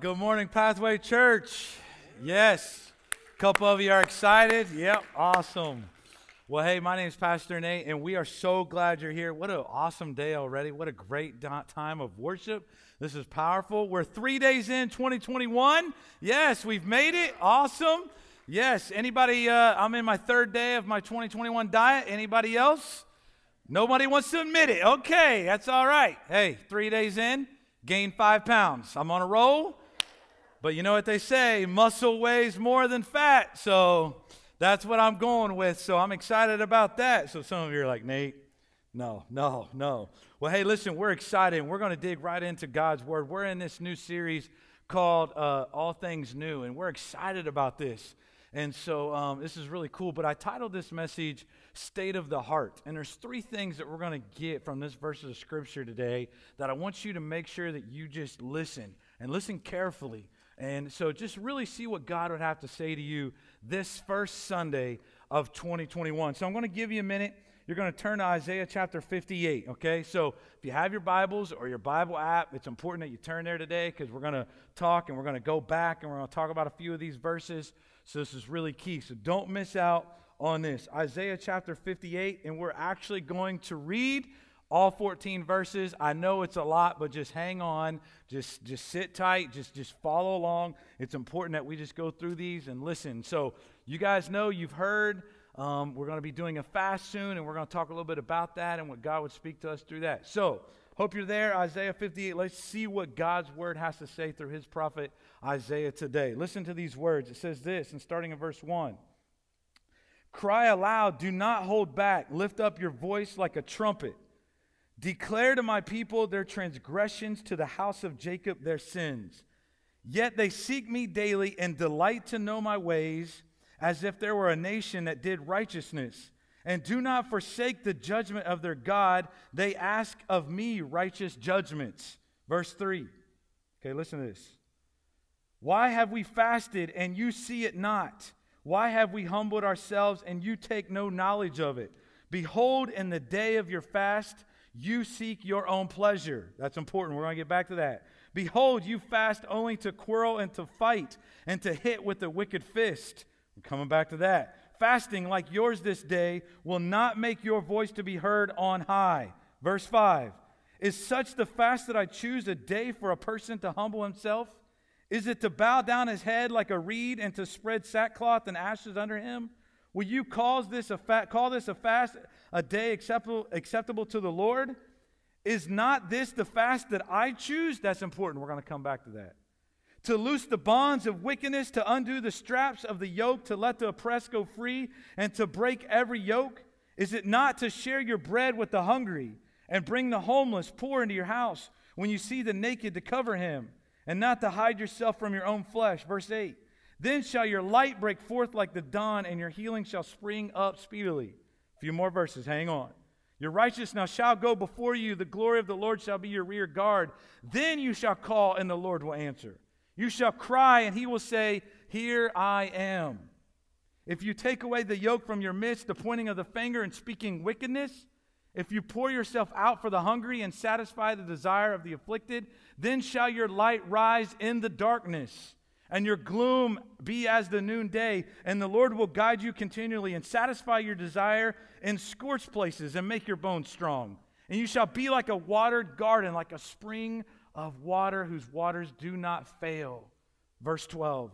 Good morning, Pathway Church. Yes, a couple of you are excited. Yep, awesome. Well, hey, my name is Pastor Nate, and we are so glad you're here. What an awesome day already. What a great time of worship. This is powerful. We're three days in 2021. Yes, we've made it. Awesome. Yes, anybody, uh, I'm in my third day of my 2021 diet. Anybody else? Nobody wants to admit it. Okay, that's all right. Hey, three days in, gained five pounds. I'm on a roll. But you know what they say muscle weighs more than fat. So that's what I'm going with. So I'm excited about that. So some of you are like, Nate, no, no, no. Well, hey, listen, we're excited. And We're going to dig right into God's Word. We're in this new series called uh, All Things New, and we're excited about this. And so um, this is really cool. But I titled this message State of the Heart. And there's three things that we're going to get from this verse of Scripture today that I want you to make sure that you just listen and listen carefully. And so just really see what God would have to say to you this first Sunday of 2021. So I'm going to give you a minute. You're going to turn to Isaiah chapter 58, okay? So if you have your Bibles or your Bible app, it's important that you turn there today because we're going to talk and we're going to go back and we're going to talk about a few of these verses. So this is really key. So don't miss out on this. Isaiah chapter 58, and we're actually going to read all 14 verses. I know it's a lot, but just hang on. Just just sit tight. Just just follow along. It's important that we just go through these and listen. So you guys know you've heard um, we're going to be doing a fast soon, and we're going to talk a little bit about that and what God would speak to us through that. So hope you're there. Isaiah 58. Let's see what God's word has to say through his prophet Isaiah today. Listen to these words. It says this, and starting in verse 1. Cry aloud, do not hold back. Lift up your voice like a trumpet. Declare to my people their transgressions, to the house of Jacob their sins. Yet they seek me daily and delight to know my ways, as if there were a nation that did righteousness. And do not forsake the judgment of their God. They ask of me righteous judgments. Verse 3. Okay, listen to this. Why have we fasted and you see it not? Why have we humbled ourselves and you take no knowledge of it? Behold, in the day of your fast, you seek your own pleasure. That's important. We're going to get back to that. Behold, you fast only to quarrel and to fight and to hit with the wicked fist. We're coming back to that. Fasting like yours this day will not make your voice to be heard on high. Verse 5 Is such the fast that I choose a day for a person to humble himself? Is it to bow down his head like a reed and to spread sackcloth and ashes under him? Will you cause this a fa- call this a fast, a day acceptable, acceptable to the Lord? Is not this the fast that I choose? That's important. We're going to come back to that. To loose the bonds of wickedness, to undo the straps of the yoke, to let the oppressed go free, and to break every yoke? Is it not to share your bread with the hungry and bring the homeless poor into your house when you see the naked to cover him? and not to hide yourself from your own flesh. Verse 8 Then shall your light break forth like the dawn, and your healing shall spring up speedily. Few more verses, hang on. Your righteousness shall go before you, the glory of the Lord shall be your rear guard. Then you shall call, and the Lord will answer. You shall cry, and he will say, Here I am. If you take away the yoke from your midst, the pointing of the finger and speaking wickedness, if you pour yourself out for the hungry and satisfy the desire of the afflicted, then shall your light rise in the darkness, and your gloom be as the noonday. And the Lord will guide you continually and satisfy your desire in scorched places and make your bones strong. And you shall be like a watered garden, like a spring of water whose waters do not fail. Verse 12.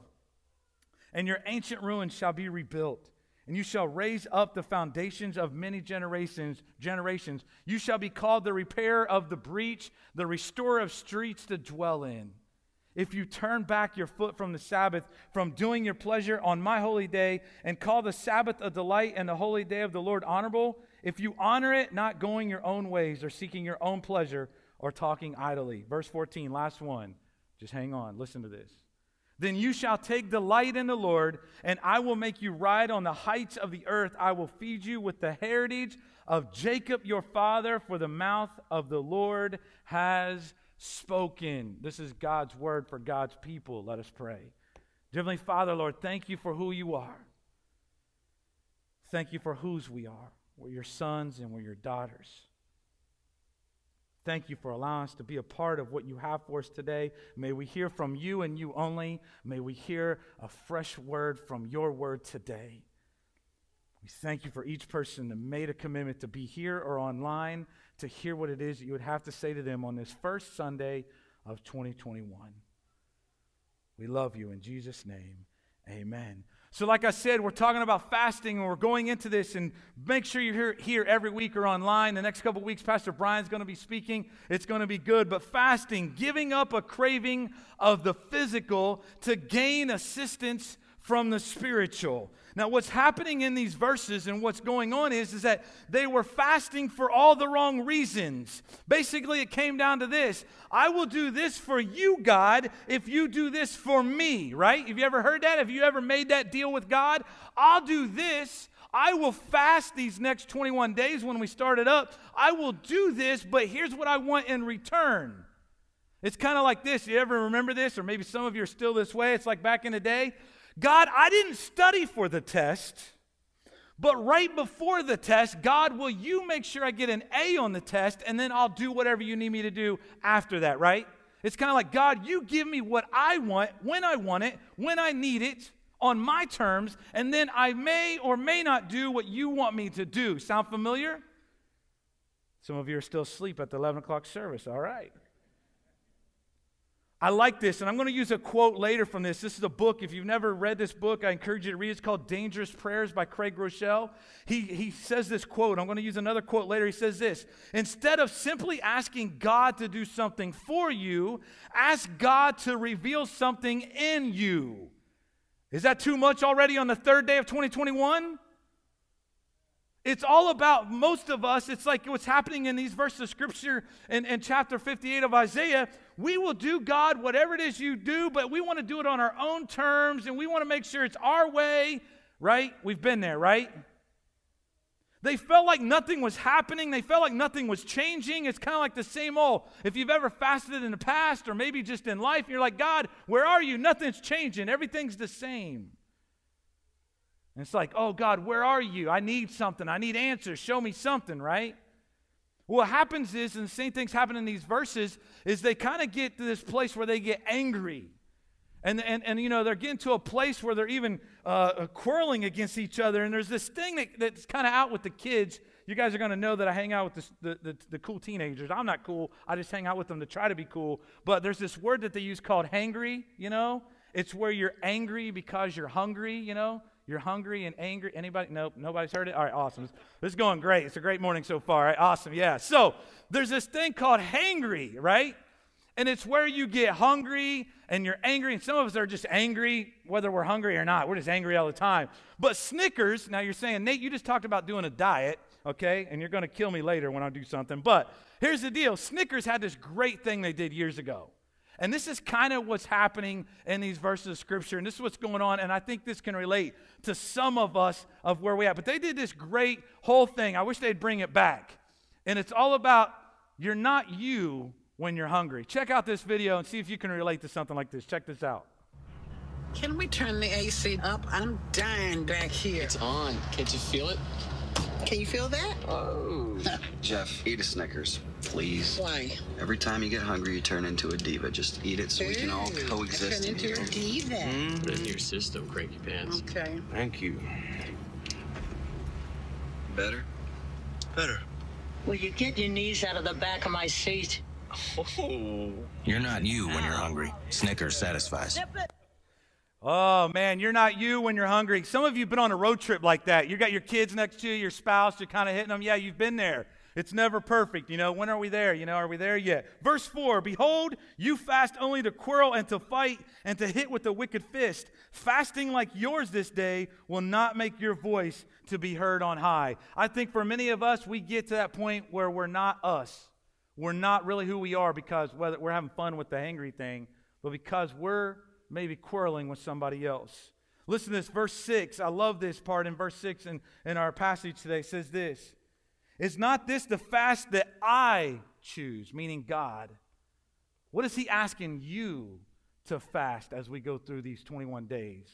And your ancient ruins shall be rebuilt and you shall raise up the foundations of many generations generations you shall be called the repairer of the breach the restorer of streets to dwell in if you turn back your foot from the sabbath from doing your pleasure on my holy day and call the sabbath a delight and the holy day of the lord honorable if you honor it not going your own ways or seeking your own pleasure or talking idly. Verse 14 last one. Just hang on listen to this. Then you shall take delight in the Lord, and I will make you ride on the heights of the earth. I will feed you with the heritage of Jacob your father, for the mouth of the Lord has spoken. This is God's word for God's people. Let us pray. Heavenly Father, Lord, thank you for who you are. Thank you for whose we are. We're your sons and we're your daughters. thank you for allowing us to be a part of what you have for us today. May we hear from you and you only. May we hear a fresh word from your word today. We thank you for each person that made a commitment to be here or online to hear what it is that you would have to say to them on this first Sunday of 2021. We love you in Jesus' name. Amen. So, like I said, we're talking about fasting and we're going into this. And make sure you're here, here every week or online. The next couple weeks, Pastor Brian's going to be speaking. It's going to be good. But fasting, giving up a craving of the physical to gain assistance from the spiritual. Now, what's happening in these verses and what's going on is, is that they were fasting for all the wrong reasons. Basically, it came down to this I will do this for you, God, if you do this for me, right? Have you ever heard that? Have you ever made that deal with God? I'll do this. I will fast these next 21 days when we start it up. I will do this, but here's what I want in return. It's kind of like this. You ever remember this? Or maybe some of you are still this way. It's like back in the day. God, I didn't study for the test, but right before the test, God, will you make sure I get an A on the test, and then I'll do whatever you need me to do after that, right? It's kind of like, God, you give me what I want, when I want it, when I need it, on my terms, and then I may or may not do what you want me to do. Sound familiar? Some of you are still asleep at the 11 o'clock service. All right. I like this, and I'm going to use a quote later from this. This is a book. If you've never read this book, I encourage you to read it. It's called Dangerous Prayers by Craig Groeschel. He, he says this quote. I'm going to use another quote later. He says this Instead of simply asking God to do something for you, ask God to reveal something in you. Is that too much already on the third day of 2021? It's all about most of us. It's like what's happening in these verses of scripture in, in chapter 58 of Isaiah. We will do, God, whatever it is you do, but we want to do it on our own terms and we want to make sure it's our way, right? We've been there, right? They felt like nothing was happening. They felt like nothing was changing. It's kind of like the same old. If you've ever fasted in the past or maybe just in life, you're like, God, where are you? Nothing's changing. Everything's the same. And it's like, oh God, where are you? I need something. I need answers. Show me something, right? What happens is, and the same things happen in these verses, is they kind of get to this place where they get angry. And, and, and, you know, they're getting to a place where they're even uh, quarreling against each other. And there's this thing that, that's kind of out with the kids. You guys are going to know that I hang out with the, the, the, cool teenagers. I'm not cool. I just hang out with them to try to be cool. But there's this word that they use called hangry, you know? It's where you're angry because you're hungry, you know? You're hungry and angry. Anybody? Nope. Nobody's heard it? All right, awesome. This is going great. It's a great morning so far. All right, awesome. Yeah. So there's this thing called hangry, right? And it's where you get hungry and you're angry. And some of us are just angry whether we're hungry or not. We're just angry all the time. But Snickers, now you're saying, Nate, you just talked about doing a diet, okay? And you're going to kill me later when I do something. But here's the deal Snickers had this great thing they did years ago. And this is kind of what's happening in these verses of scripture. And this is what's going on. And I think this can relate to some of us of where we at. But they did this great whole thing. I wish they'd bring it back. And it's all about you're not you when you're hungry. Check out this video and see if you can relate to something like this. Check this out. Can we turn the AC up? I'm dying back here. It's on. Can't you feel it? Can you feel that? Oh. Jeff, eat a Snickers, please. Why? Every time you get hungry, you turn into a diva. Just eat it so we can all Ooh, coexist Turn in into here. a diva. Put it in your system, cranky pants. Okay. Thank you. Better? Better. Will you get your knees out of the back of my seat? Oh. You're not you when you're hungry. Snickers satisfies. Oh man, you're not you when you're hungry. Some of you have been on a road trip like that. You got your kids next to you, your spouse, you're kind of hitting them. Yeah, you've been there. It's never perfect. You know, when are we there? You know, are we there yet? Verse 4 Behold, you fast only to quarrel and to fight and to hit with a wicked fist. Fasting like yours this day will not make your voice to be heard on high. I think for many of us, we get to that point where we're not us. We're not really who we are because whether we're having fun with the angry thing, but because we're maybe quarreling with somebody else. Listen to this, verse 6. I love this part in verse 6 in, in our passage today. It says this Is not this the fast that I choose, meaning God? What is He asking you to fast as we go through these 21 days?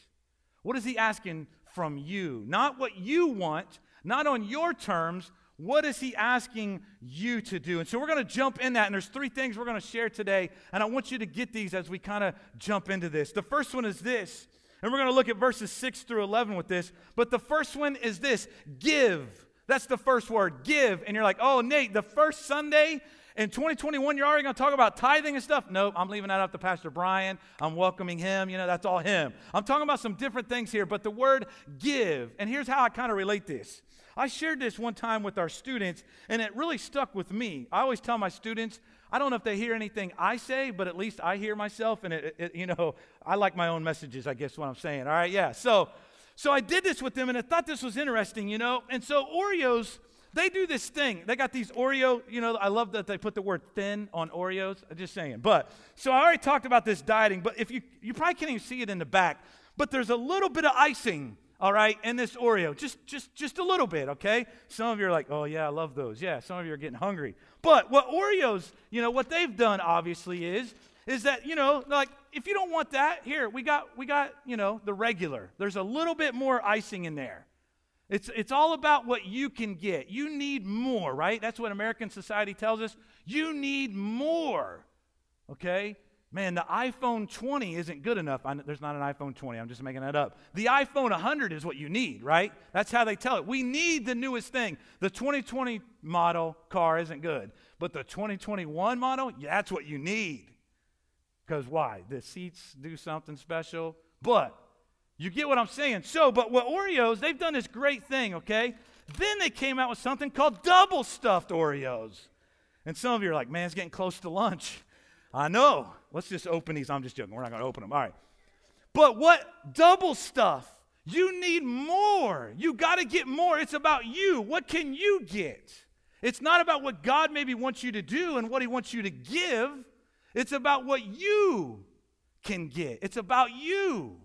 What is He asking from you? Not what you want, not on your terms. What is he asking you to do? And so we're going to jump in that. And there's three things we're going to share today. And I want you to get these as we kind of jump into this. The first one is this. And we're going to look at verses 6 through 11 with this. But the first one is this give. That's the first word, give. And you're like, oh, Nate, the first Sunday in 2021, you're already going to talk about tithing and stuff? Nope, I'm leaving that up to Pastor Brian. I'm welcoming him. You know, that's all him. I'm talking about some different things here, but the word give. And here's how I kind of relate this. I shared this one time with our students, and it really stuck with me. I always tell my students, I don't know if they hear anything I say, but at least I hear myself, and it, it, you know, I like my own messages. I guess what I'm saying. All right, yeah. So, so I did this with them, and I thought this was interesting, you know. And so Oreos, they do this thing. They got these Oreo, you know. I love that they put the word thin on Oreos. I'm just saying. But so I already talked about this dieting, but if you you probably can't even see it in the back, but there's a little bit of icing all right, in this Oreo. Just just just a little bit, okay? Some of you are like, "Oh yeah, I love those." Yeah, some of you are getting hungry. But what Oreos, you know, what they've done obviously is is that, you know, like if you don't want that, here, we got we got, you know, the regular. There's a little bit more icing in there. It's it's all about what you can get. You need more, right? That's what American society tells us. You need more. Okay? Man, the iPhone 20 isn't good enough. I, there's not an iPhone 20. I'm just making that up. The iPhone 100 is what you need, right? That's how they tell it. We need the newest thing. The 2020 model car isn't good, but the 2021 model, yeah, that's what you need. Because why? The seats do something special. But you get what I'm saying. So, but what Oreos, they've done this great thing, okay? Then they came out with something called double stuffed Oreos. And some of you are like, man, it's getting close to lunch. I know. Let's just open these. I'm just joking. We're not going to open them. All right. But what double stuff? You need more. You got to get more. It's about you. What can you get? It's not about what God maybe wants you to do and what He wants you to give. It's about what you can get. It's about you.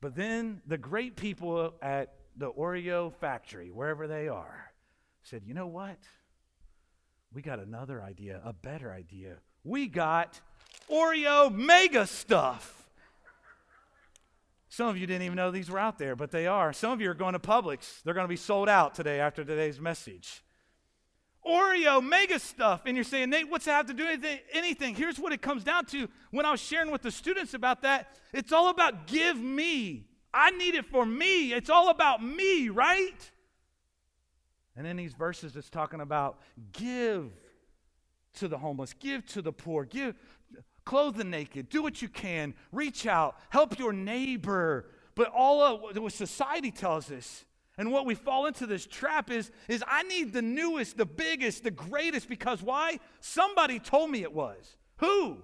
But then the great people at the Oreo factory, wherever they are, said, you know what? We got another idea, a better idea we got Oreo mega stuff. Some of you didn't even know these were out there, but they are. Some of you are going to Publix. They're going to be sold out today after today's message. Oreo mega stuff. And you're saying, Nate, what's that have to do anything? anything? Here's what it comes down to. When I was sharing with the students about that, it's all about give me. I need it for me. It's all about me, right? And in these verses, it's talking about give to the homeless, give to the poor, give, clothe the naked, do what you can, reach out, help your neighbor. But all of what society tells us, and what we fall into this trap is, is I need the newest, the biggest, the greatest, because why? Somebody told me it was. Who?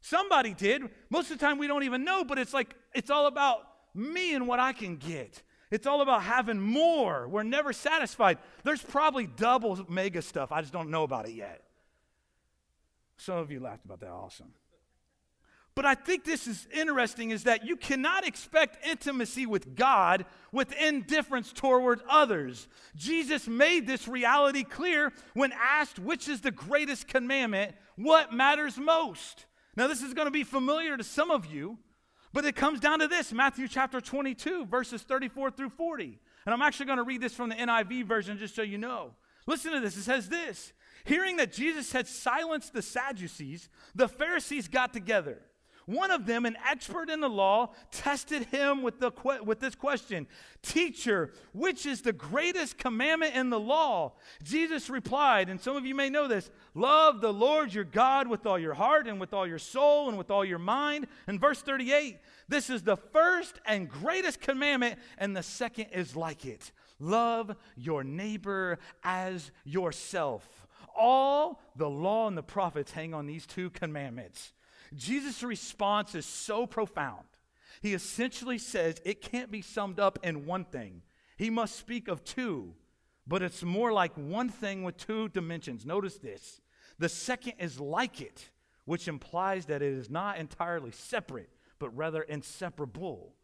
Somebody did. Most of the time we don't even know, but it's like it's all about me and what I can get. It's all about having more. We're never satisfied. There's probably double mega stuff. I just don't know about it yet. Some of you laughed about that. Awesome. But I think this is interesting is that you cannot expect intimacy with God with indifference toward others. Jesus made this reality clear when asked which is the greatest commandment, what matters most. Now, this is going to be familiar to some of you, but it comes down to this Matthew chapter 22, verses 34 through 40. And I'm actually going to read this from the NIV version just so you know. Listen to this. It says this Hearing that Jesus had silenced the Sadducees, the Pharisees got together. One of them, an expert in the law, tested him with, the, with this question Teacher, which is the greatest commandment in the law? Jesus replied, and some of you may know this love the Lord your God with all your heart and with all your soul and with all your mind. In verse 38, this is the first and greatest commandment, and the second is like it love your neighbor as yourself all the law and the prophets hang on these two commandments. Jesus' response is so profound. He essentially says it can't be summed up in one thing. He must speak of two, but it's more like one thing with two dimensions. Notice this. The second is like it, which implies that it is not entirely separate, but rather inseparable.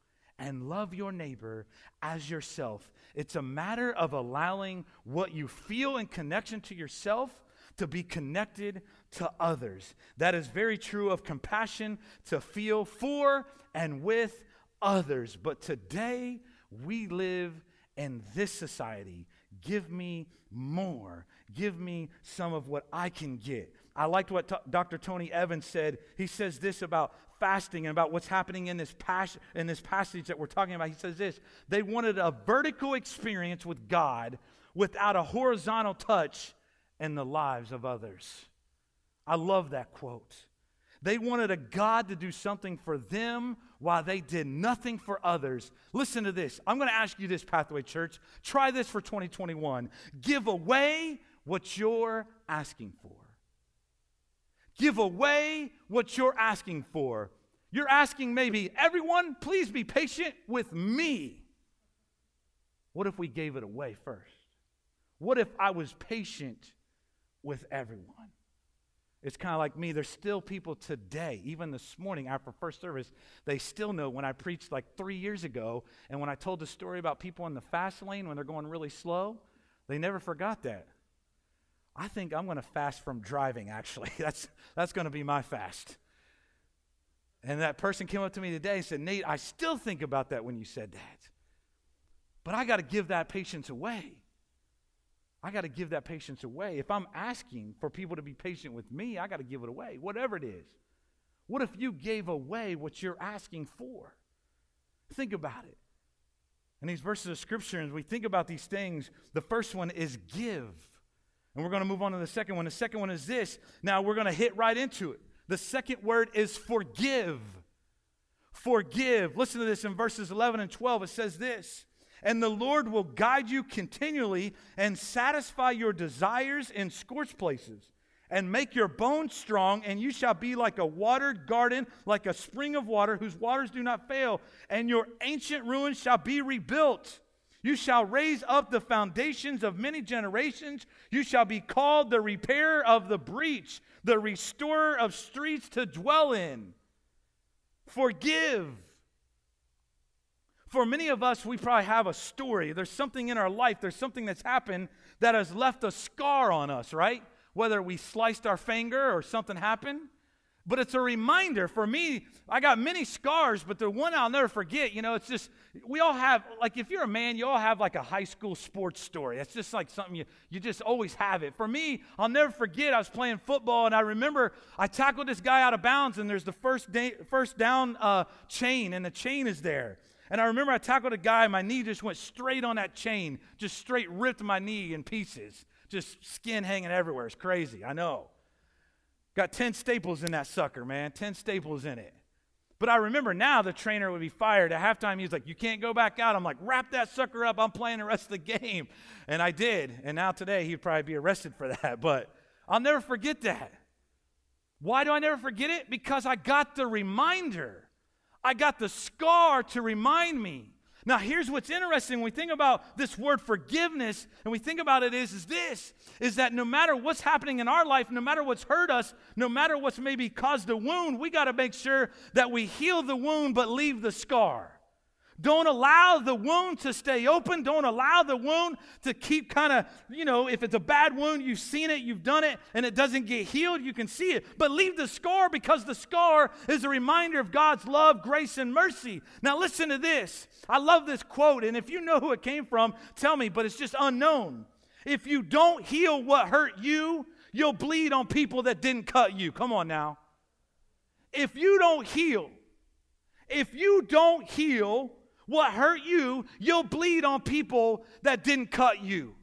And love your neighbor as yourself. It's a matter of allowing what you feel in connection to yourself to be connected to others. That is very true of compassion to feel for and with others. But today, we live in this society Give me more. Give me some of what I can get. I liked what t- Dr. Tony Evans said. He says this about fasting and about what's happening in this, pas- in this passage that we're talking about. He says this they wanted a vertical experience with God without a horizontal touch in the lives of others. I love that quote. They wanted a God to do something for them while they did nothing for others. Listen to this. I'm going to ask you this, Pathway Church. Try this for 2021. Give away what you're asking for. Give away what you're asking for. You're asking maybe, everyone, please be patient with me. What if we gave it away first? What if I was patient with everyone? It's kind of like me. There's still people today, even this morning after first service, they still know when I preached like three years ago and when I told the story about people in the fast lane when they're going really slow, they never forgot that. I think I'm going to fast from driving, actually. That's, that's going to be my fast. And that person came up to me today and said, Nate, I still think about that when you said that. But I got to give that patience away. I got to give that patience away. If I'm asking for people to be patient with me, I got to give it away, whatever it is. What if you gave away what you're asking for? Think about it. In these verses of scripture, as we think about these things, the first one is give. And we're going to move on to the second one. The second one is this. Now we're going to hit right into it. The second word is forgive. Forgive. Listen to this in verses 11 and 12. It says this and the Lord will guide you continually and satisfy your desires in scorched places and make your bones strong, and you shall be like a watered garden, like a spring of water whose waters do not fail, and your ancient ruins shall be rebuilt. You shall raise up the foundations of many generations. You shall be called the repairer of the breach, the restorer of streets to dwell in. Forgive for many of us, we probably have a story. There's something in our life, there's something that's happened that has left a scar on us, right? Whether we sliced our finger or something happened. But it's a reminder for me. I got many scars, but the one I'll never forget, you know, it's just, we all have, like, if you're a man, you all have like a high school sports story. It's just like something you, you just always have it. For me, I'll never forget, I was playing football, and I remember I tackled this guy out of bounds, and there's the first, day, first down uh, chain, and the chain is there. And I remember I tackled a guy, my knee just went straight on that chain, just straight ripped my knee in pieces, just skin hanging everywhere. It's crazy, I know. Got 10 staples in that sucker, man, 10 staples in it. But I remember now the trainer would be fired. At halftime, he's like, You can't go back out. I'm like, Wrap that sucker up. I'm playing the rest of the game. And I did. And now today, he'd probably be arrested for that. But I'll never forget that. Why do I never forget it? Because I got the reminder I got the scar to remind me. Now, here's what's interesting. When we think about this word forgiveness, and we think about it is, is this, is that no matter what's happening in our life, no matter what's hurt us, no matter what's maybe caused a wound, we got to make sure that we heal the wound but leave the scar. Don't allow the wound to stay open. Don't allow the wound to keep kind of, you know, if it's a bad wound, you've seen it, you've done it, and it doesn't get healed, you can see it. But leave the scar because the scar is a reminder of God's love, grace, and mercy. Now, listen to this. I love this quote, and if you know who it came from, tell me, but it's just unknown. If you don't heal what hurt you, you'll bleed on people that didn't cut you. Come on now. If you don't heal, if you don't heal, what hurt you, you'll bleed on people that didn't cut you.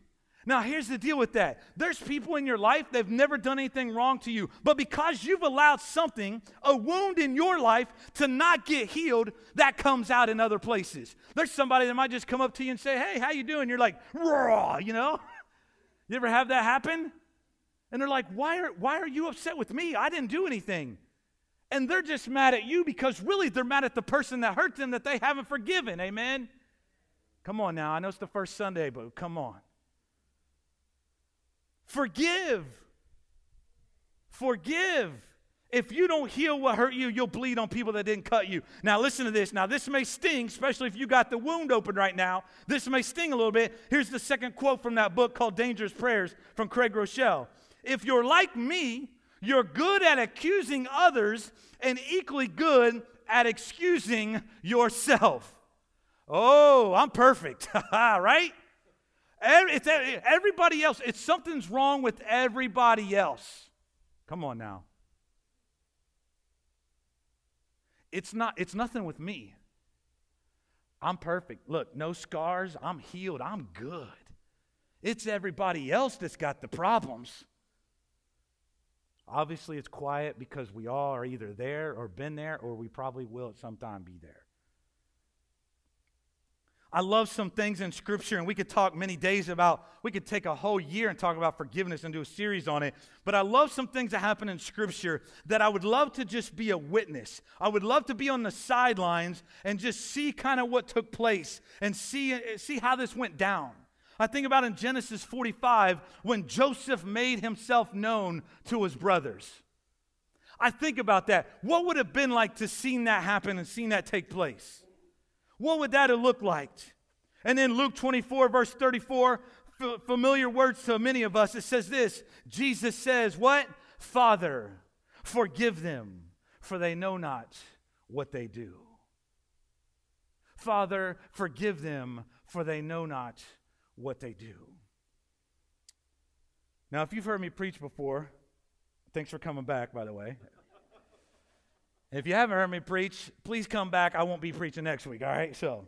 Now, here's the deal with that. There's people in your life that have never done anything wrong to you, but because you've allowed something, a wound in your life, to not get healed, that comes out in other places. There's somebody that might just come up to you and say, "Hey, how you doing?" You're like, "Raw," you know. You ever have that happen? And they're like, "Why are why are you upset with me? I didn't do anything." And they're just mad at you because really they're mad at the person that hurt them that they haven't forgiven. Amen? Come on now. I know it's the first Sunday, but come on. Forgive. Forgive. If you don't heal what hurt you, you'll bleed on people that didn't cut you. Now, listen to this. Now, this may sting, especially if you got the wound open right now. This may sting a little bit. Here's the second quote from that book called Dangerous Prayers from Craig Groeschel. If you're like me, you're good at accusing others and equally good at excusing yourself. Oh, I'm perfect, right? Everybody else. It's something's wrong with everybody else. Come on now. It's not it's nothing with me. I'm perfect. Look, no scars. I'm healed. I'm good. It's everybody else that's got the problems. Obviously, it's quiet because we all are either there or been there, or we probably will at some time be there. I love some things in Scripture, and we could talk many days about, we could take a whole year and talk about forgiveness and do a series on it. But I love some things that happen in Scripture that I would love to just be a witness. I would love to be on the sidelines and just see kind of what took place and see, see how this went down. I think about in Genesis 45 when Joseph made himself known to his brothers. I think about that. What would it have been like to seen that happen and seen that take place? What would that have looked like? And then Luke 24, verse 34, f- familiar words to many of us. It says this Jesus says, What? Father, forgive them, for they know not what they do. Father, forgive them, for they know not what they do. Now, if you've heard me preach before, thanks for coming back, by the way. If you haven't heard me preach, please come back. I won't be preaching next week, all right? So,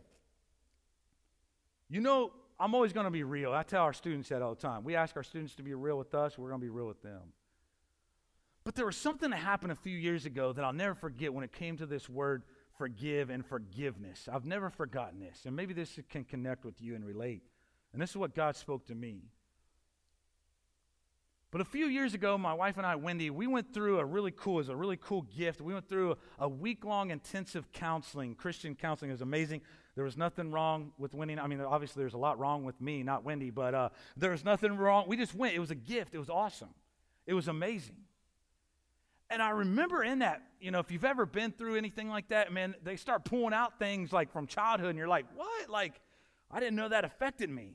you know, I'm always going to be real. I tell our students that all the time. We ask our students to be real with us, we're going to be real with them. But there was something that happened a few years ago that I'll never forget when it came to this word forgive and forgiveness. I've never forgotten this, and maybe this can connect with you and relate. And this is what God spoke to me. But a few years ago, my wife and I, Wendy, we went through a really cool, it was a really cool gift. We went through a, week long intensive counseling. Christian counseling is amazing. There was nothing wrong with Wendy. I mean, obviously, there's a lot wrong with me, not Wendy, but uh, there was nothing wrong. We just went. It was a gift. It was awesome. It was amazing. And I remember in that, you know, if you've ever been through anything like that, man, they start pulling out things like from childhood, and you're like, what? Like, I didn't know that affected me.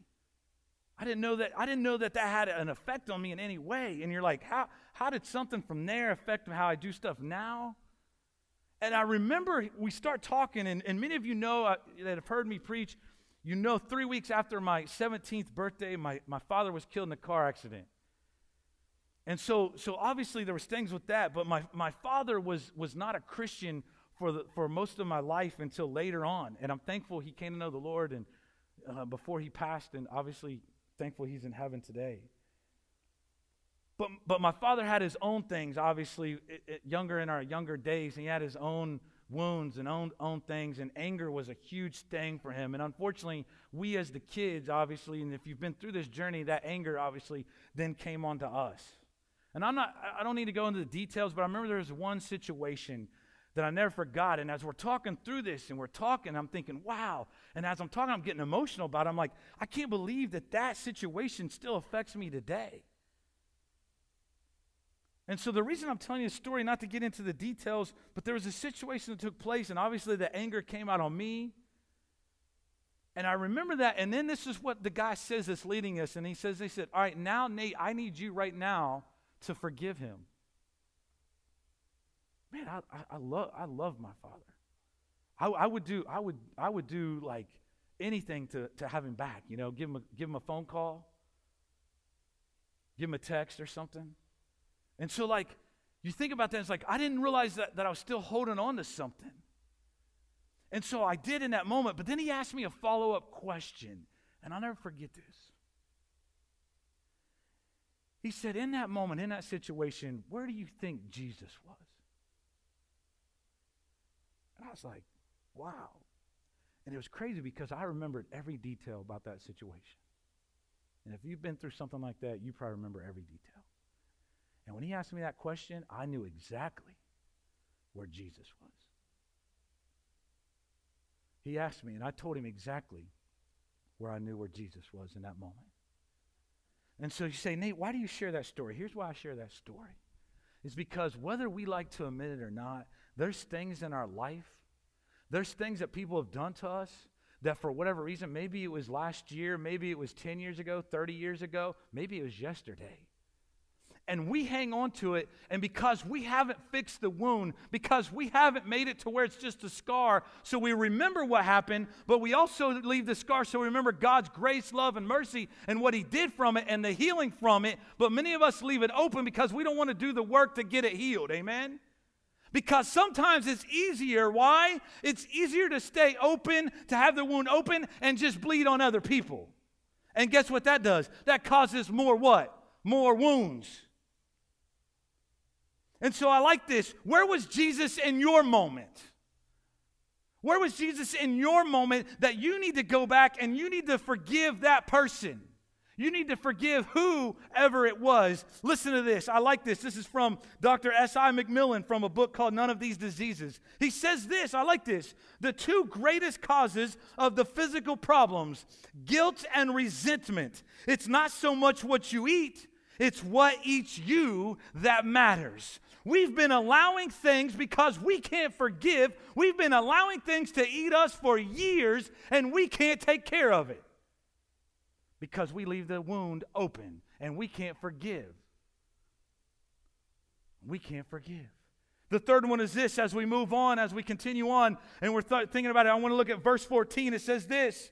I didn't know that I didn't know that that had an effect on me in any way. And you're like, how how did something from there affect how I do stuff now? And I remember we start talking, and, and many of you know uh, that have heard me preach. You know, three weeks after my 17th birthday, my, my father was killed in a car accident. And so, so obviously there was things with that, but my, my father was, was not a Christian for, the, for most of my life until later on. And I'm thankful he came to know the Lord and uh, before he passed, and obviously thankful he's in heaven today. But, but my father had his own things, obviously, it, it, younger in our younger days. He had his own wounds and own, own things, and anger was a huge thing for him. And unfortunately, we as the kids, obviously, and if you've been through this journey, that anger obviously then came onto us. And I'm not, I don't need to go into the details, but I remember there was one situation that I never forgot. And as we're talking through this and we're talking, I'm thinking, wow. And as I'm talking, I'm getting emotional about it. I'm like, I can't believe that that situation still affects me today. And so the reason I'm telling you the story, not to get into the details, but there was a situation that took place, and obviously the anger came out on me. And I remember that, and then this is what the guy says that's leading us, and he says, they said, All right, now, Nate, I need you right now to forgive him man, I, I, I, love I love my father. I, I would do I would I would do like anything to, to have him back, you know, give him a, give him a phone call, give him a text or something. And so like you think about that, it's like I didn't realize that, that I was still holding on to something. And so I did in that moment, but then he asked me a follow-up question, and I'll never forget this. He said, In that moment, in that situation, where do you think Jesus was? I was like, wow. And it was crazy because I remembered every detail about that situation. And if you've been through something like that, you probably remember every detail. And when he asked me that question, I knew exactly where Jesus was. He asked me, and I told him exactly where I knew where Jesus was in that moment. And so you say, Nate, why do you share that story? Here's why I share that story. It's because whether we like to admit it or not, there's things in our life, there's things that people have done to us that for whatever reason, maybe it was last year, maybe it was 10 years ago, 30 years ago, maybe it was yesterday. and we hang on to it. And because we haven't fixed the wound, because we haven't made it to where it's just a scar, so we remember what happened, but we also leave the scar so we remember God's grace, love, and mercy and what He did from it and the healing from it. But many of us leave it open because we don't want to do the work to get it healed. Amen? Because sometimes it's easier. Why? It's easier to stay open, to have the wound open, and just bleed on other people. And guess what that does? That causes more what? More wounds. And so I like this. Where was Jesus in your moment? Where was Jesus in your moment that you need to go back and you need to forgive that person? You need to forgive whoever it was. Listen to this. I like this. This is from Dr. S.I. McMillen from a book called None of These Diseases. He says this. I like this. The two greatest causes of the physical problems guilt and resentment. It's not so much what you eat, it's what eats you that matters. We've been allowing things because we can't forgive. We've been allowing things to eat us for years and we can't take care of it because we leave the wound open and we can't forgive. We can't forgive. The third one is this as we move on, as we continue on, and we're th- thinking about it, I want to look at verse 14. It says this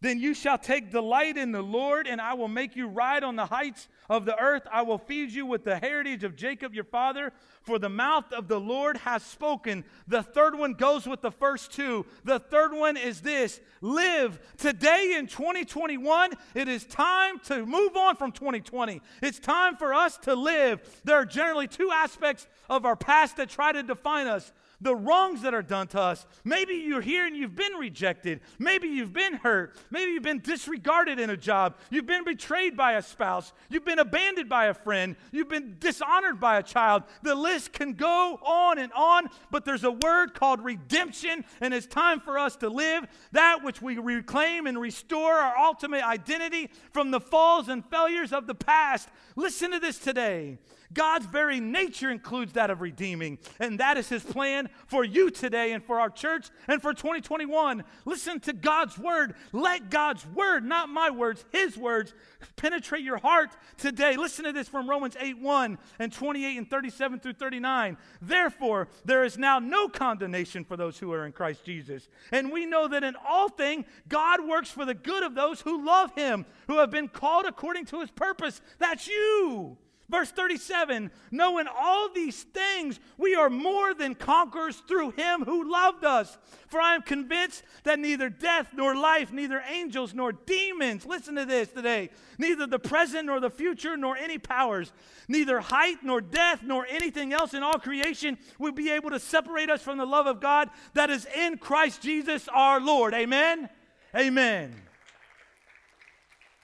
then you shall take delight in the Lord, and I will make you ride on the heights of the earth. I will feed you with the heritage of Jacob your father, for the mouth of the Lord has spoken. The third one goes with the first two. The third one is this live today in 2021. It is time to move on from 2020. It's time for us to live. There are generally two aspects of our past that try to define us the wrongs that are done to us. Maybe you're here and you've been rejected. Maybe you've been hurt. Maybe you've been disregarded in a job. You've been betrayed by a spouse. You've been abandoned by a friend. You've been dishonored by a child. The list can go on and on, but there's a word called redemption, and it's time for us to live that which we reclaim and restore our ultimate identity from the falls and failures of the past. Listen to this today. God's very nature includes that of redeeming. And that is his plan for you today and for our church and for 2021. Listen to God's word. Let God's word, not my words, his words, penetrate your heart today. Listen to this from Romans 8 1 and 28 and 37 through 39. Therefore, there is now no condemnation for those who are in Christ Jesus. And we know that in all things, God works for the good of those who love him, who have been called according to his purpose. That's you. Verse 37 Knowing all these things, we are more than conquerors through him who loved us. For I am convinced that neither death nor life, neither angels nor demons, listen to this today, neither the present nor the future nor any powers, neither height nor depth nor anything else in all creation will be able to separate us from the love of God that is in Christ Jesus our Lord. Amen? Amen.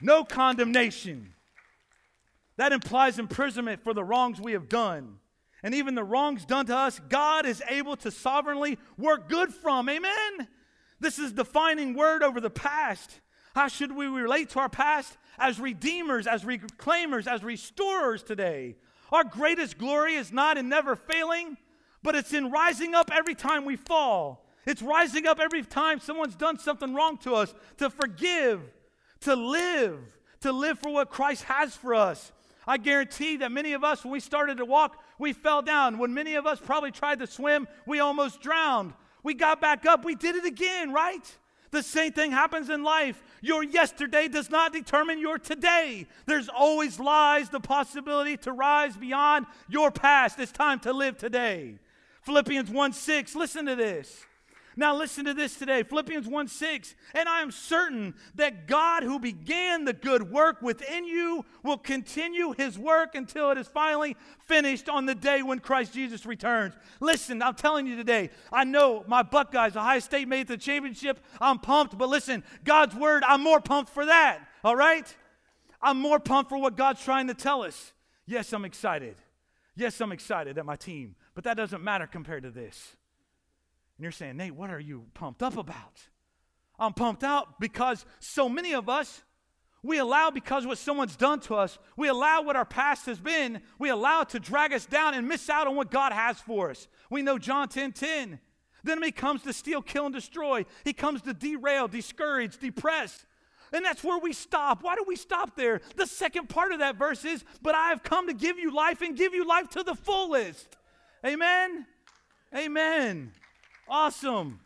No condemnation that implies imprisonment for the wrongs we have done. And even the wrongs done to us, God is able to sovereignly work good from. Amen? This is the defining word over the past. How should we relate to our past? As redeemers, as reclaimers, as restorers today. Our greatest glory is not in never failing, but it's in rising up every time we fall. It's rising up every time someone's done something wrong to us, to forgive, to live, to live for what Christ has for us. I guarantee that many of us, when we started to walk, we fell down. When many of us probably tried to swim, we almost drowned. We got back up, we did it again, right? The same thing happens in life. Your yesterday does not determine your today. There's always lies the possibility to rise beyond your past. It's time to live today. Philippians 1 6, listen to this. Now, listen to this today Philippians 1 6. And I am certain that God, who began the good work within you, will continue his work until it is finally finished on the day when Christ Jesus returns. Listen, I'm telling you today, I know my Buckeyes, Ohio State made the championship. I'm pumped, but listen, God's word, I'm more pumped for that, all right? I'm more pumped for what God's trying to tell us. Yes, I'm excited. Yes, I'm excited at my team, but that doesn't matter compared to this. And you're saying, Nate, what are you pumped up about? I'm pumped out because so many of us, we allow because what someone's done to us, we allow what our past has been, we allow it to drag us down and miss out on what God has for us. We know John 10 10. The enemy comes to steal, kill, and destroy. He comes to derail, discourage, depress. And that's where we stop. Why do we stop there? The second part of that verse is, But I have come to give you life and give you life to the fullest. Amen? Amen. Awesome.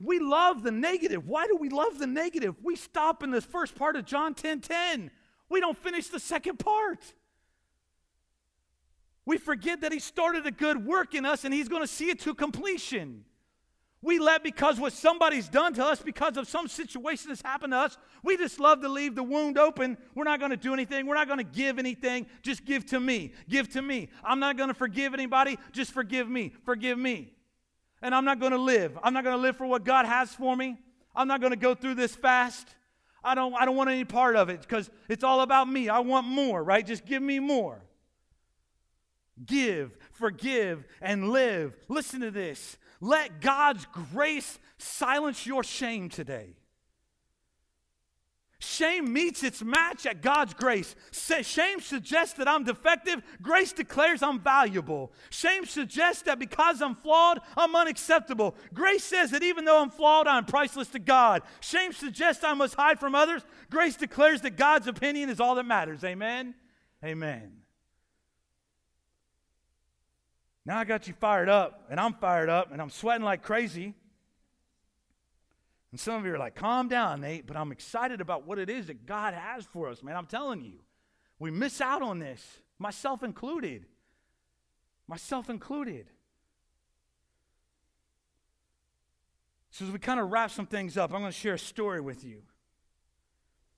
We love the negative. Why do we love the negative? We stop in this first part of John 10 10. We don't finish the second part. We forget that He started a good work in us and He's going to see it to completion. We let because what somebody's done to us, because of some situation that's happened to us, we just love to leave the wound open. We're not going to do anything. We're not going to give anything. Just give to me. Give to me. I'm not going to forgive anybody. Just forgive me. Forgive me. And I'm not going to live. I'm not going to live for what God has for me. I'm not going to go through this fast. I don't, I don't want any part of it because it's all about me. I want more, right? Just give me more. Give, forgive, and live. Listen to this. Let God's grace silence your shame today. Shame meets its match at God's grace. Shame suggests that I'm defective. Grace declares I'm valuable. Shame suggests that because I'm flawed, I'm unacceptable. Grace says that even though I'm flawed, I'm priceless to God. Shame suggests I must hide from others. Grace declares that God's opinion is all that matters. Amen? Amen. Now I got you fired up, and I'm fired up, and I'm sweating like crazy. And some of you are like, calm down, Nate, but I'm excited about what it is that God has for us, man. I'm telling you, we miss out on this, myself included. Myself included. So, as we kind of wrap some things up, I'm going to share a story with you.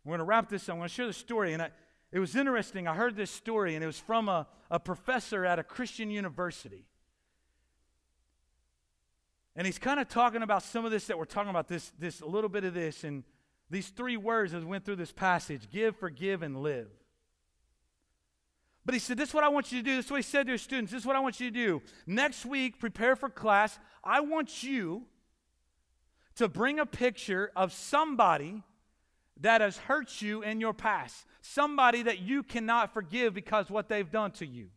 We're going to wrap this up. I'm going to share the story. And I, it was interesting. I heard this story, and it was from a, a professor at a Christian university. And he's kind of talking about some of this that we're talking about, this, this a little bit of this, and these three words as we went through this passage give, forgive, and live. But he said, This is what I want you to do. This is what he said to his students. This is what I want you to do. Next week, prepare for class. I want you to bring a picture of somebody that has hurt you in your past, somebody that you cannot forgive because what they've done to you.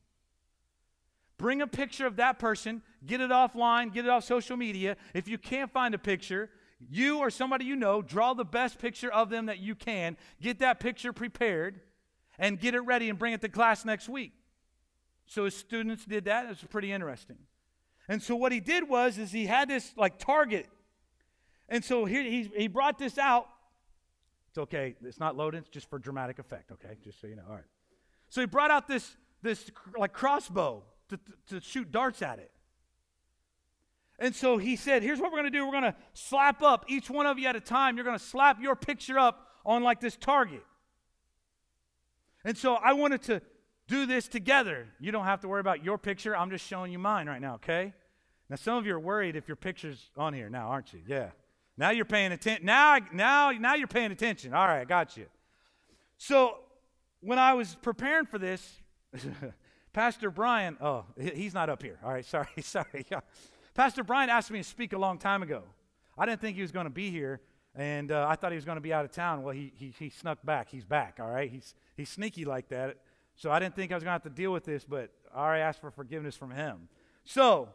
Bring a picture of that person, get it offline, get it off social media. If you can't find a picture, you or somebody you know, draw the best picture of them that you can, get that picture prepared, and get it ready and bring it to class next week. So his students did that. It was pretty interesting. And so what he did was is he had this like target. And so here he, he brought this out it's okay. It's not loaded. It's just for dramatic effect, okay? Just so you know. All right. So he brought out this, this like crossbow to, to, shoot darts at it. And so he said, here's what we're going to do. We're going to slap up each one of you at a time. You're going to slap your picture up on like this target. And so I wanted to do this together. You don't have to worry about your picture. I'm just showing you mine right now, okay? Now, some of you are worried if your picture's on here now, aren't you? Yeah. Now you're paying attention. Now, now, now you're paying attention. All right, I got you. So when I was preparing for this, Pastor Brian, oh, he's not up here. All right, sorry, sorry. Pastor Brian asked me to speak a long time ago. I didn't think he was going to be here, and uh, I thought he was going to be out of town. Well, he, he, he snuck back. He's back, all right? He's, he's sneaky like that. So I didn't think I was going to have to deal with this, but I already asked for forgiveness from him. So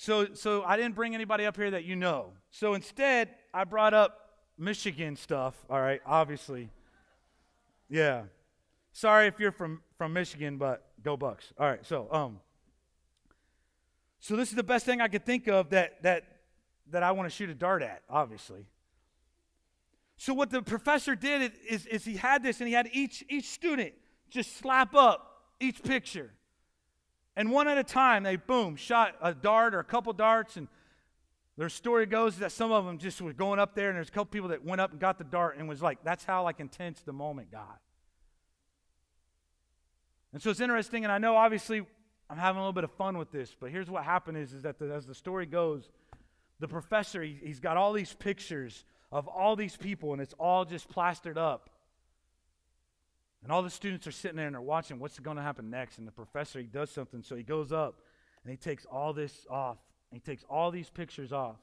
so, so I didn't bring anybody up here that you know. So instead, I brought up Michigan stuff, all right, obviously. Yeah. Sorry if you're from, from Michigan, but go Bucks. All right, so um so this is the best thing I could think of that that that I want to shoot a dart at, obviously. So what the professor did is, is he had this and he had each each student just slap up each picture. And one at a time, they boom, shot a dart or a couple darts. And their story goes that some of them just were going up there, and there's a couple people that went up and got the dart and was like, that's how like intense the moment got. And so it's interesting, and I know obviously I'm having a little bit of fun with this, but here's what happened is, is that the, as the story goes, the professor, he, he's got all these pictures of all these people, and it's all just plastered up. And all the students are sitting there and they're watching what's going to happen next. And the professor, he does something. So he goes up and he takes all this off. He takes all these pictures off.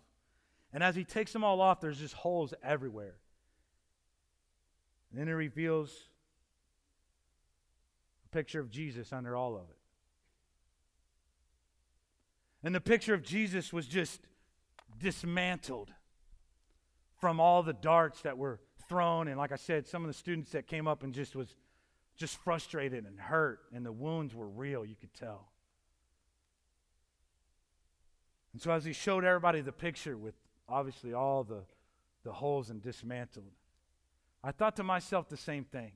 And as he takes them all off, there's just holes everywhere. And then he reveals a picture of Jesus under all of it. And the picture of Jesus was just dismantled from all the darts that were thrown. And like I said, some of the students that came up and just was just frustrated and hurt, and the wounds were real, you could tell. And so as he showed everybody the picture with obviously all the, the holes and dismantled, I thought to myself the same thing.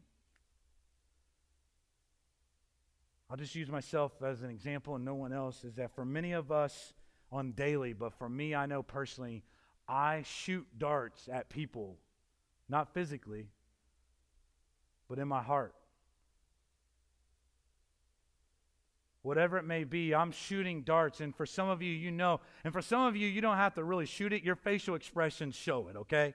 I'll just use myself as an example and no one else, is that for many of us on daily, but for me, I know personally, I shoot darts at people, not physically, but in my heart. Whatever it may be, I'm shooting darts. And for some of you, you know. And for some of you, you don't have to really shoot it. Your facial expressions show it, okay?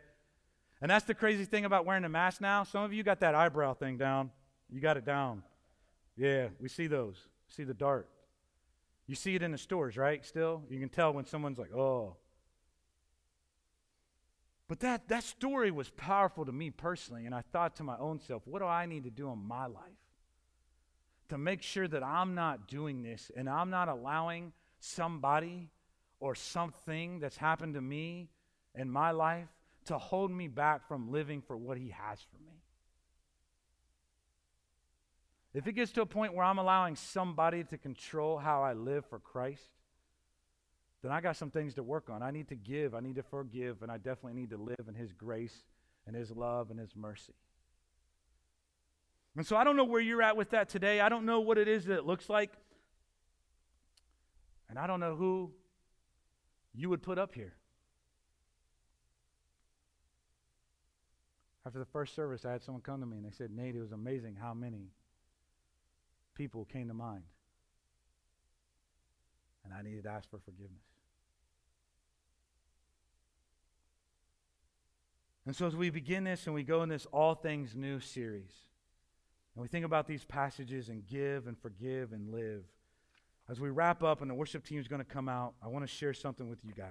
And that's the crazy thing about wearing a mask now. Some of you got that eyebrow thing down. You got it down. Yeah, we see those. See the dart. You see it in the stores, right? Still, you can tell when someone's like, "Oh." But that that story was powerful to me personally, and I thought to my own self, "What do I need to do in my life to make sure that I'm not doing this and I'm not allowing somebody or something that's happened to me in my life to hold me back from living for what He has for me?" If it gets to a point where I'm allowing somebody to control how I live for Christ, then I got some things to work on. I need to give, I need to forgive, and I definitely need to live in His grace and His love and His mercy. And so I don't know where you're at with that today. I don't know what it is that it looks like. And I don't know who you would put up here. After the first service, I had someone come to me and they said, Nate, it was amazing how many people came to mind. And I needed to ask for forgiveness. And so, as we begin this and we go in this All Things New series, and we think about these passages and give and forgive and live, as we wrap up and the worship team is going to come out, I want to share something with you guys.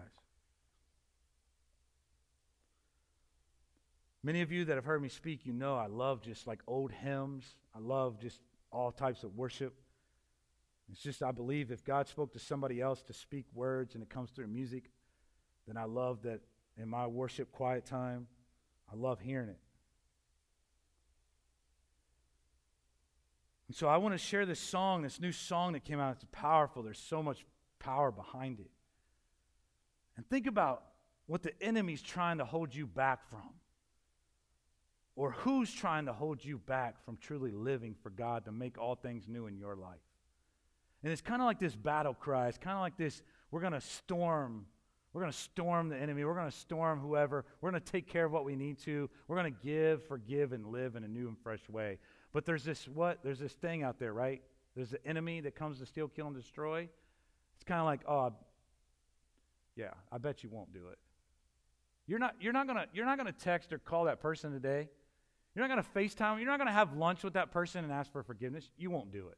Many of you that have heard me speak, you know I love just like old hymns. I love just all types of worship. It's just, I believe if God spoke to somebody else to speak words and it comes through music, then I love that in my worship quiet time, I love hearing it. And so I want to share this song, this new song that came out. It's powerful. There's so much power behind it. And think about what the enemy's trying to hold you back from or who's trying to hold you back from truly living for God to make all things new in your life. And it's kind of like this battle cry. It's kind of like this we're going to storm. We're going to storm the enemy. We're going to storm whoever. We're going to take care of what we need to. We're going to give, forgive, and live in a new and fresh way. But there's this what? There's this thing out there, right? There's the enemy that comes to steal, kill, and destroy. It's kind of like, oh, yeah, I bet you won't do it. You're not, you're not gonna, you're not gonna text or call that person today you're not to FaceTime. You're not to have lunch with that person and ask for forgiveness. You won't do it.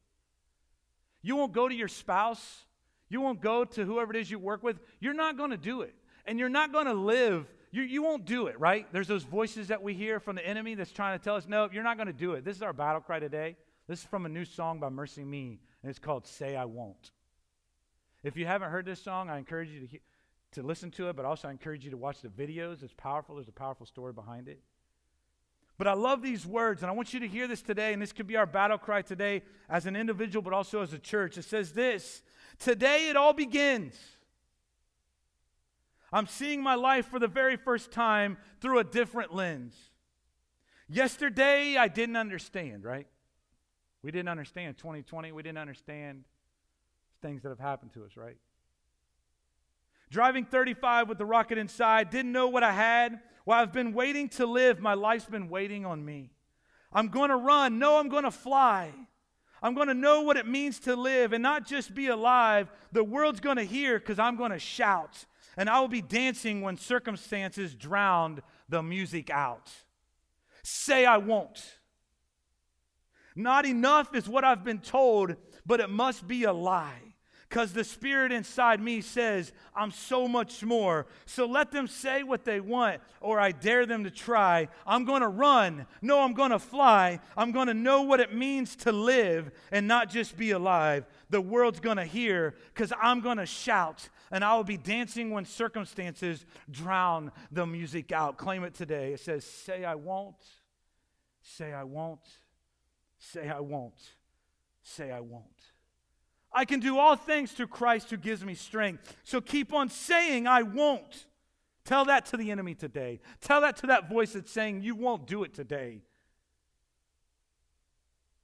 You won't go to your spouse. You won't go to whoever it is you work with. You're not to do it. And you're not to live. You, you won't do it, right? There's those voices that we hear from the enemy that's trying to tell us, no, you're not going to do it. This is our battle cry today. This is from a new song by MercyMe, and it's called Say I Won't. If you haven't heard this song, I encourage you to, he- to listen to it, but also I encourage you to watch the videos. It's powerful, there's a powerful story behind it. But I love these words, and I want you to hear this today, and this could be our battle cry today as an individual, but also as a church. It says this Today it all begins. I'm seeing my life for the very first time through a different lens. Yesterday, I didn't understand, right? We didn't understand 2020. We didn't understand things that have happened to us, right? Driving 35 with the rocket inside, didn't know what I had. Well, I've been waiting to live. My life's been waiting on me. I'm going to run. No, I'm going to fly. I'm going to know what it means to live and not just be alive. The world's going to hear because I'm going to shout. And I will be dancing when circumstances drowned the music out. Say I won't. Not enough is what I've been told, but it must be a lie. because the spirit inside me says I'm so much more. So let them say what they want, or I dare them to try. I'm going to run. No, I'm going to fly. I'm going to know what it means to live and not just be alive. The world's going to hear because I'm going to shout and I will be dancing when circumstances drown the music out. Claim it today. It says, Say I won't, say I won't, say I won't, say I won't. I can do all things through Christ who gives me strength. So keep on saying, I won't. Tell that to the enemy today. Tell that to that voice that's saying, You won't do it today.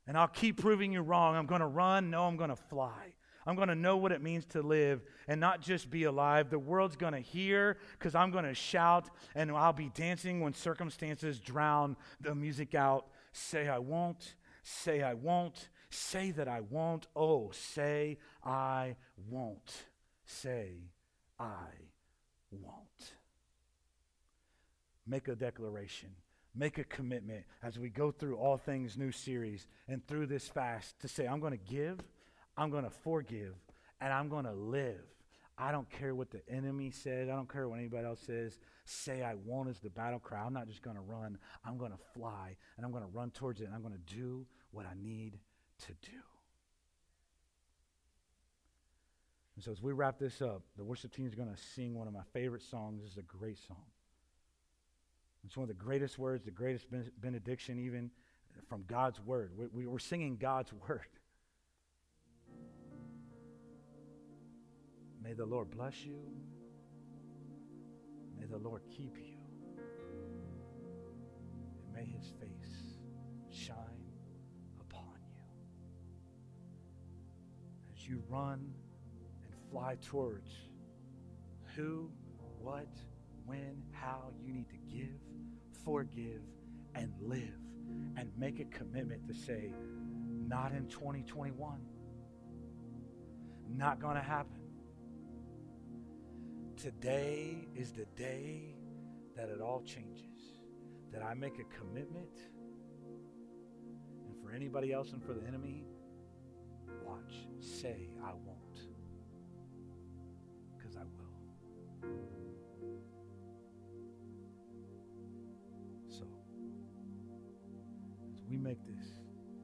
And I'll keep proving you wrong. I'm going to run. No, I'm going to fly. I'm going to know what it means to live and not just be alive. The world's going to hear because I'm going to shout and I'll be dancing when circumstances drown the music out. Say, I won't. Say, I won't. Say that I won't. Oh, say, I won't. Say, I won't. Make a declaration. Make a commitment as we go through all things new series and through this fast to say, I'm going to give, I'm going to forgive, and I'm going to live. I don't care what the enemy says. I don't care what anybody else says. Say I won't is the battle cry. I'm not just going to run. I'm going to fly, and I'm going to run towards it, and I'm going to do what I need to do. And so as we wrap this up, the worship team is going to sing one of my favorite songs. This is a great song. It's one of the greatest words, the greatest benediction, even from God's word. We, we, are singing God's word. May the Lord bless you. May the Lord keep you. And may his face shine upon you. As you run and fly towards who, what, when, how you need to give, forgive, and live. And make a commitment to say, not in 2021. Not going to happen. Today is the day that it all changes. That I make a commitment. And for anybody else and for the enemy, watch. Say, I won't. Because I will. So, as we make this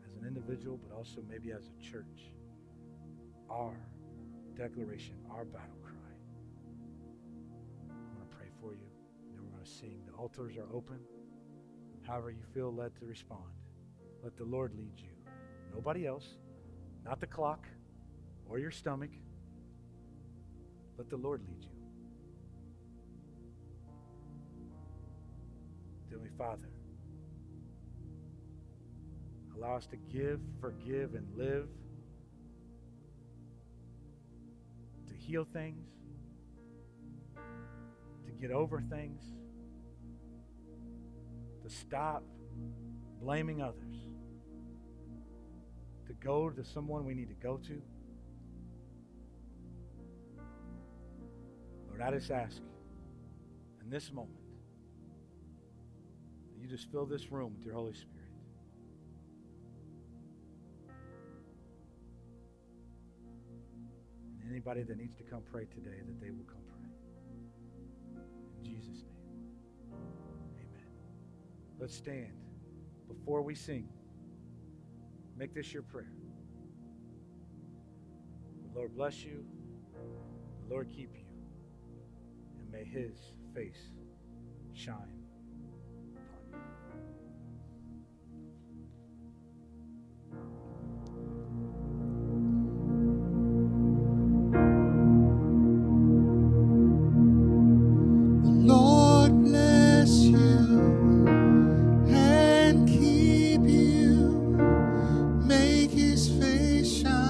as an individual, but also maybe as a church, our declaration, our battle for you. Then we're going to sing. The altars are open. However, you feel led to respond. Let the Lord lead you. Nobody else, not the clock or your stomach. Let the Lord lead you. Heavenly Father, allow us to give, forgive, and live, to heal things, get over things, to stop blaming others, to go to someone we need to go to. Lord, I just ask in this moment that you just fill this room with your Holy Spirit. And anybody that needs to come pray today, that they will come Let's stand before we sing. Make this your prayer. The Lord bless you. The Lord keep you. And may his face shine satisfaction.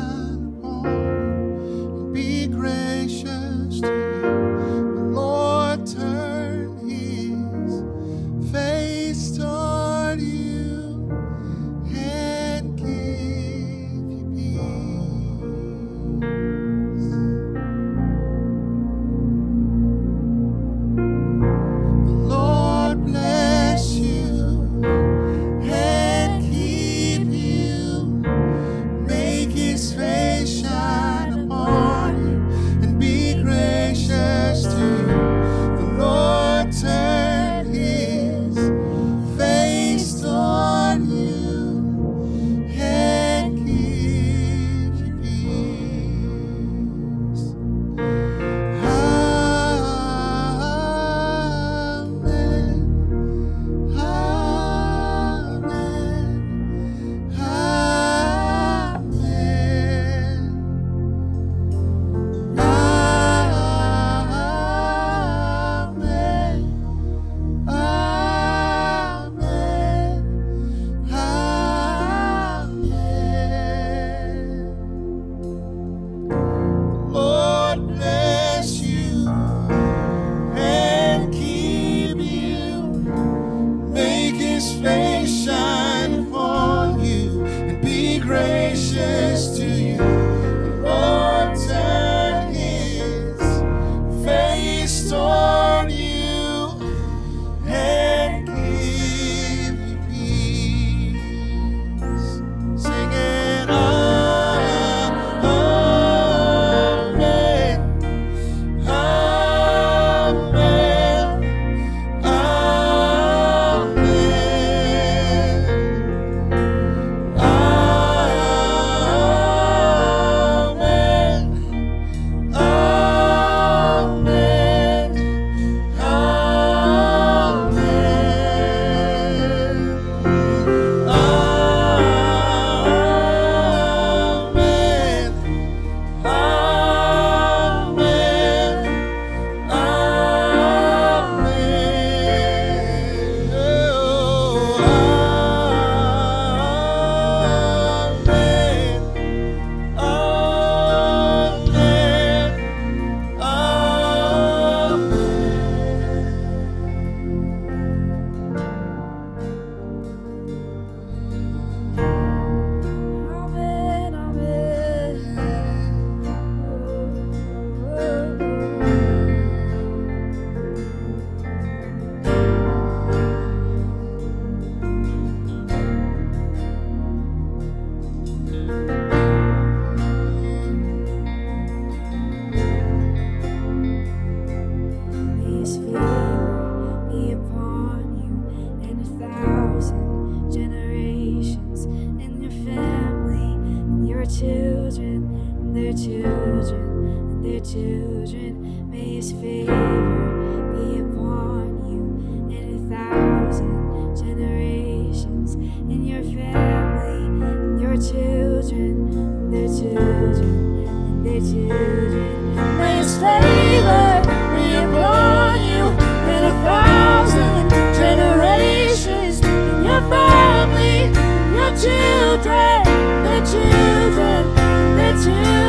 children and their children and their children. May his favor be upon you and a thousand generations in your family and your children and their children and their children. May his favor be upon you and a thousand generations in your family, and your children, their children do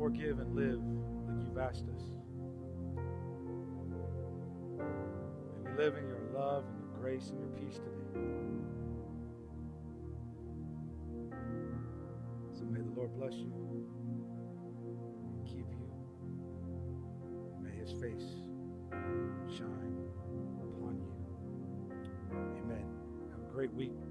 forgive, and live like you've asked us. May we live in your love and your grace and your peace today. So may the Lord bless you and keep you. May his face shine upon you. Amen. Have a great week.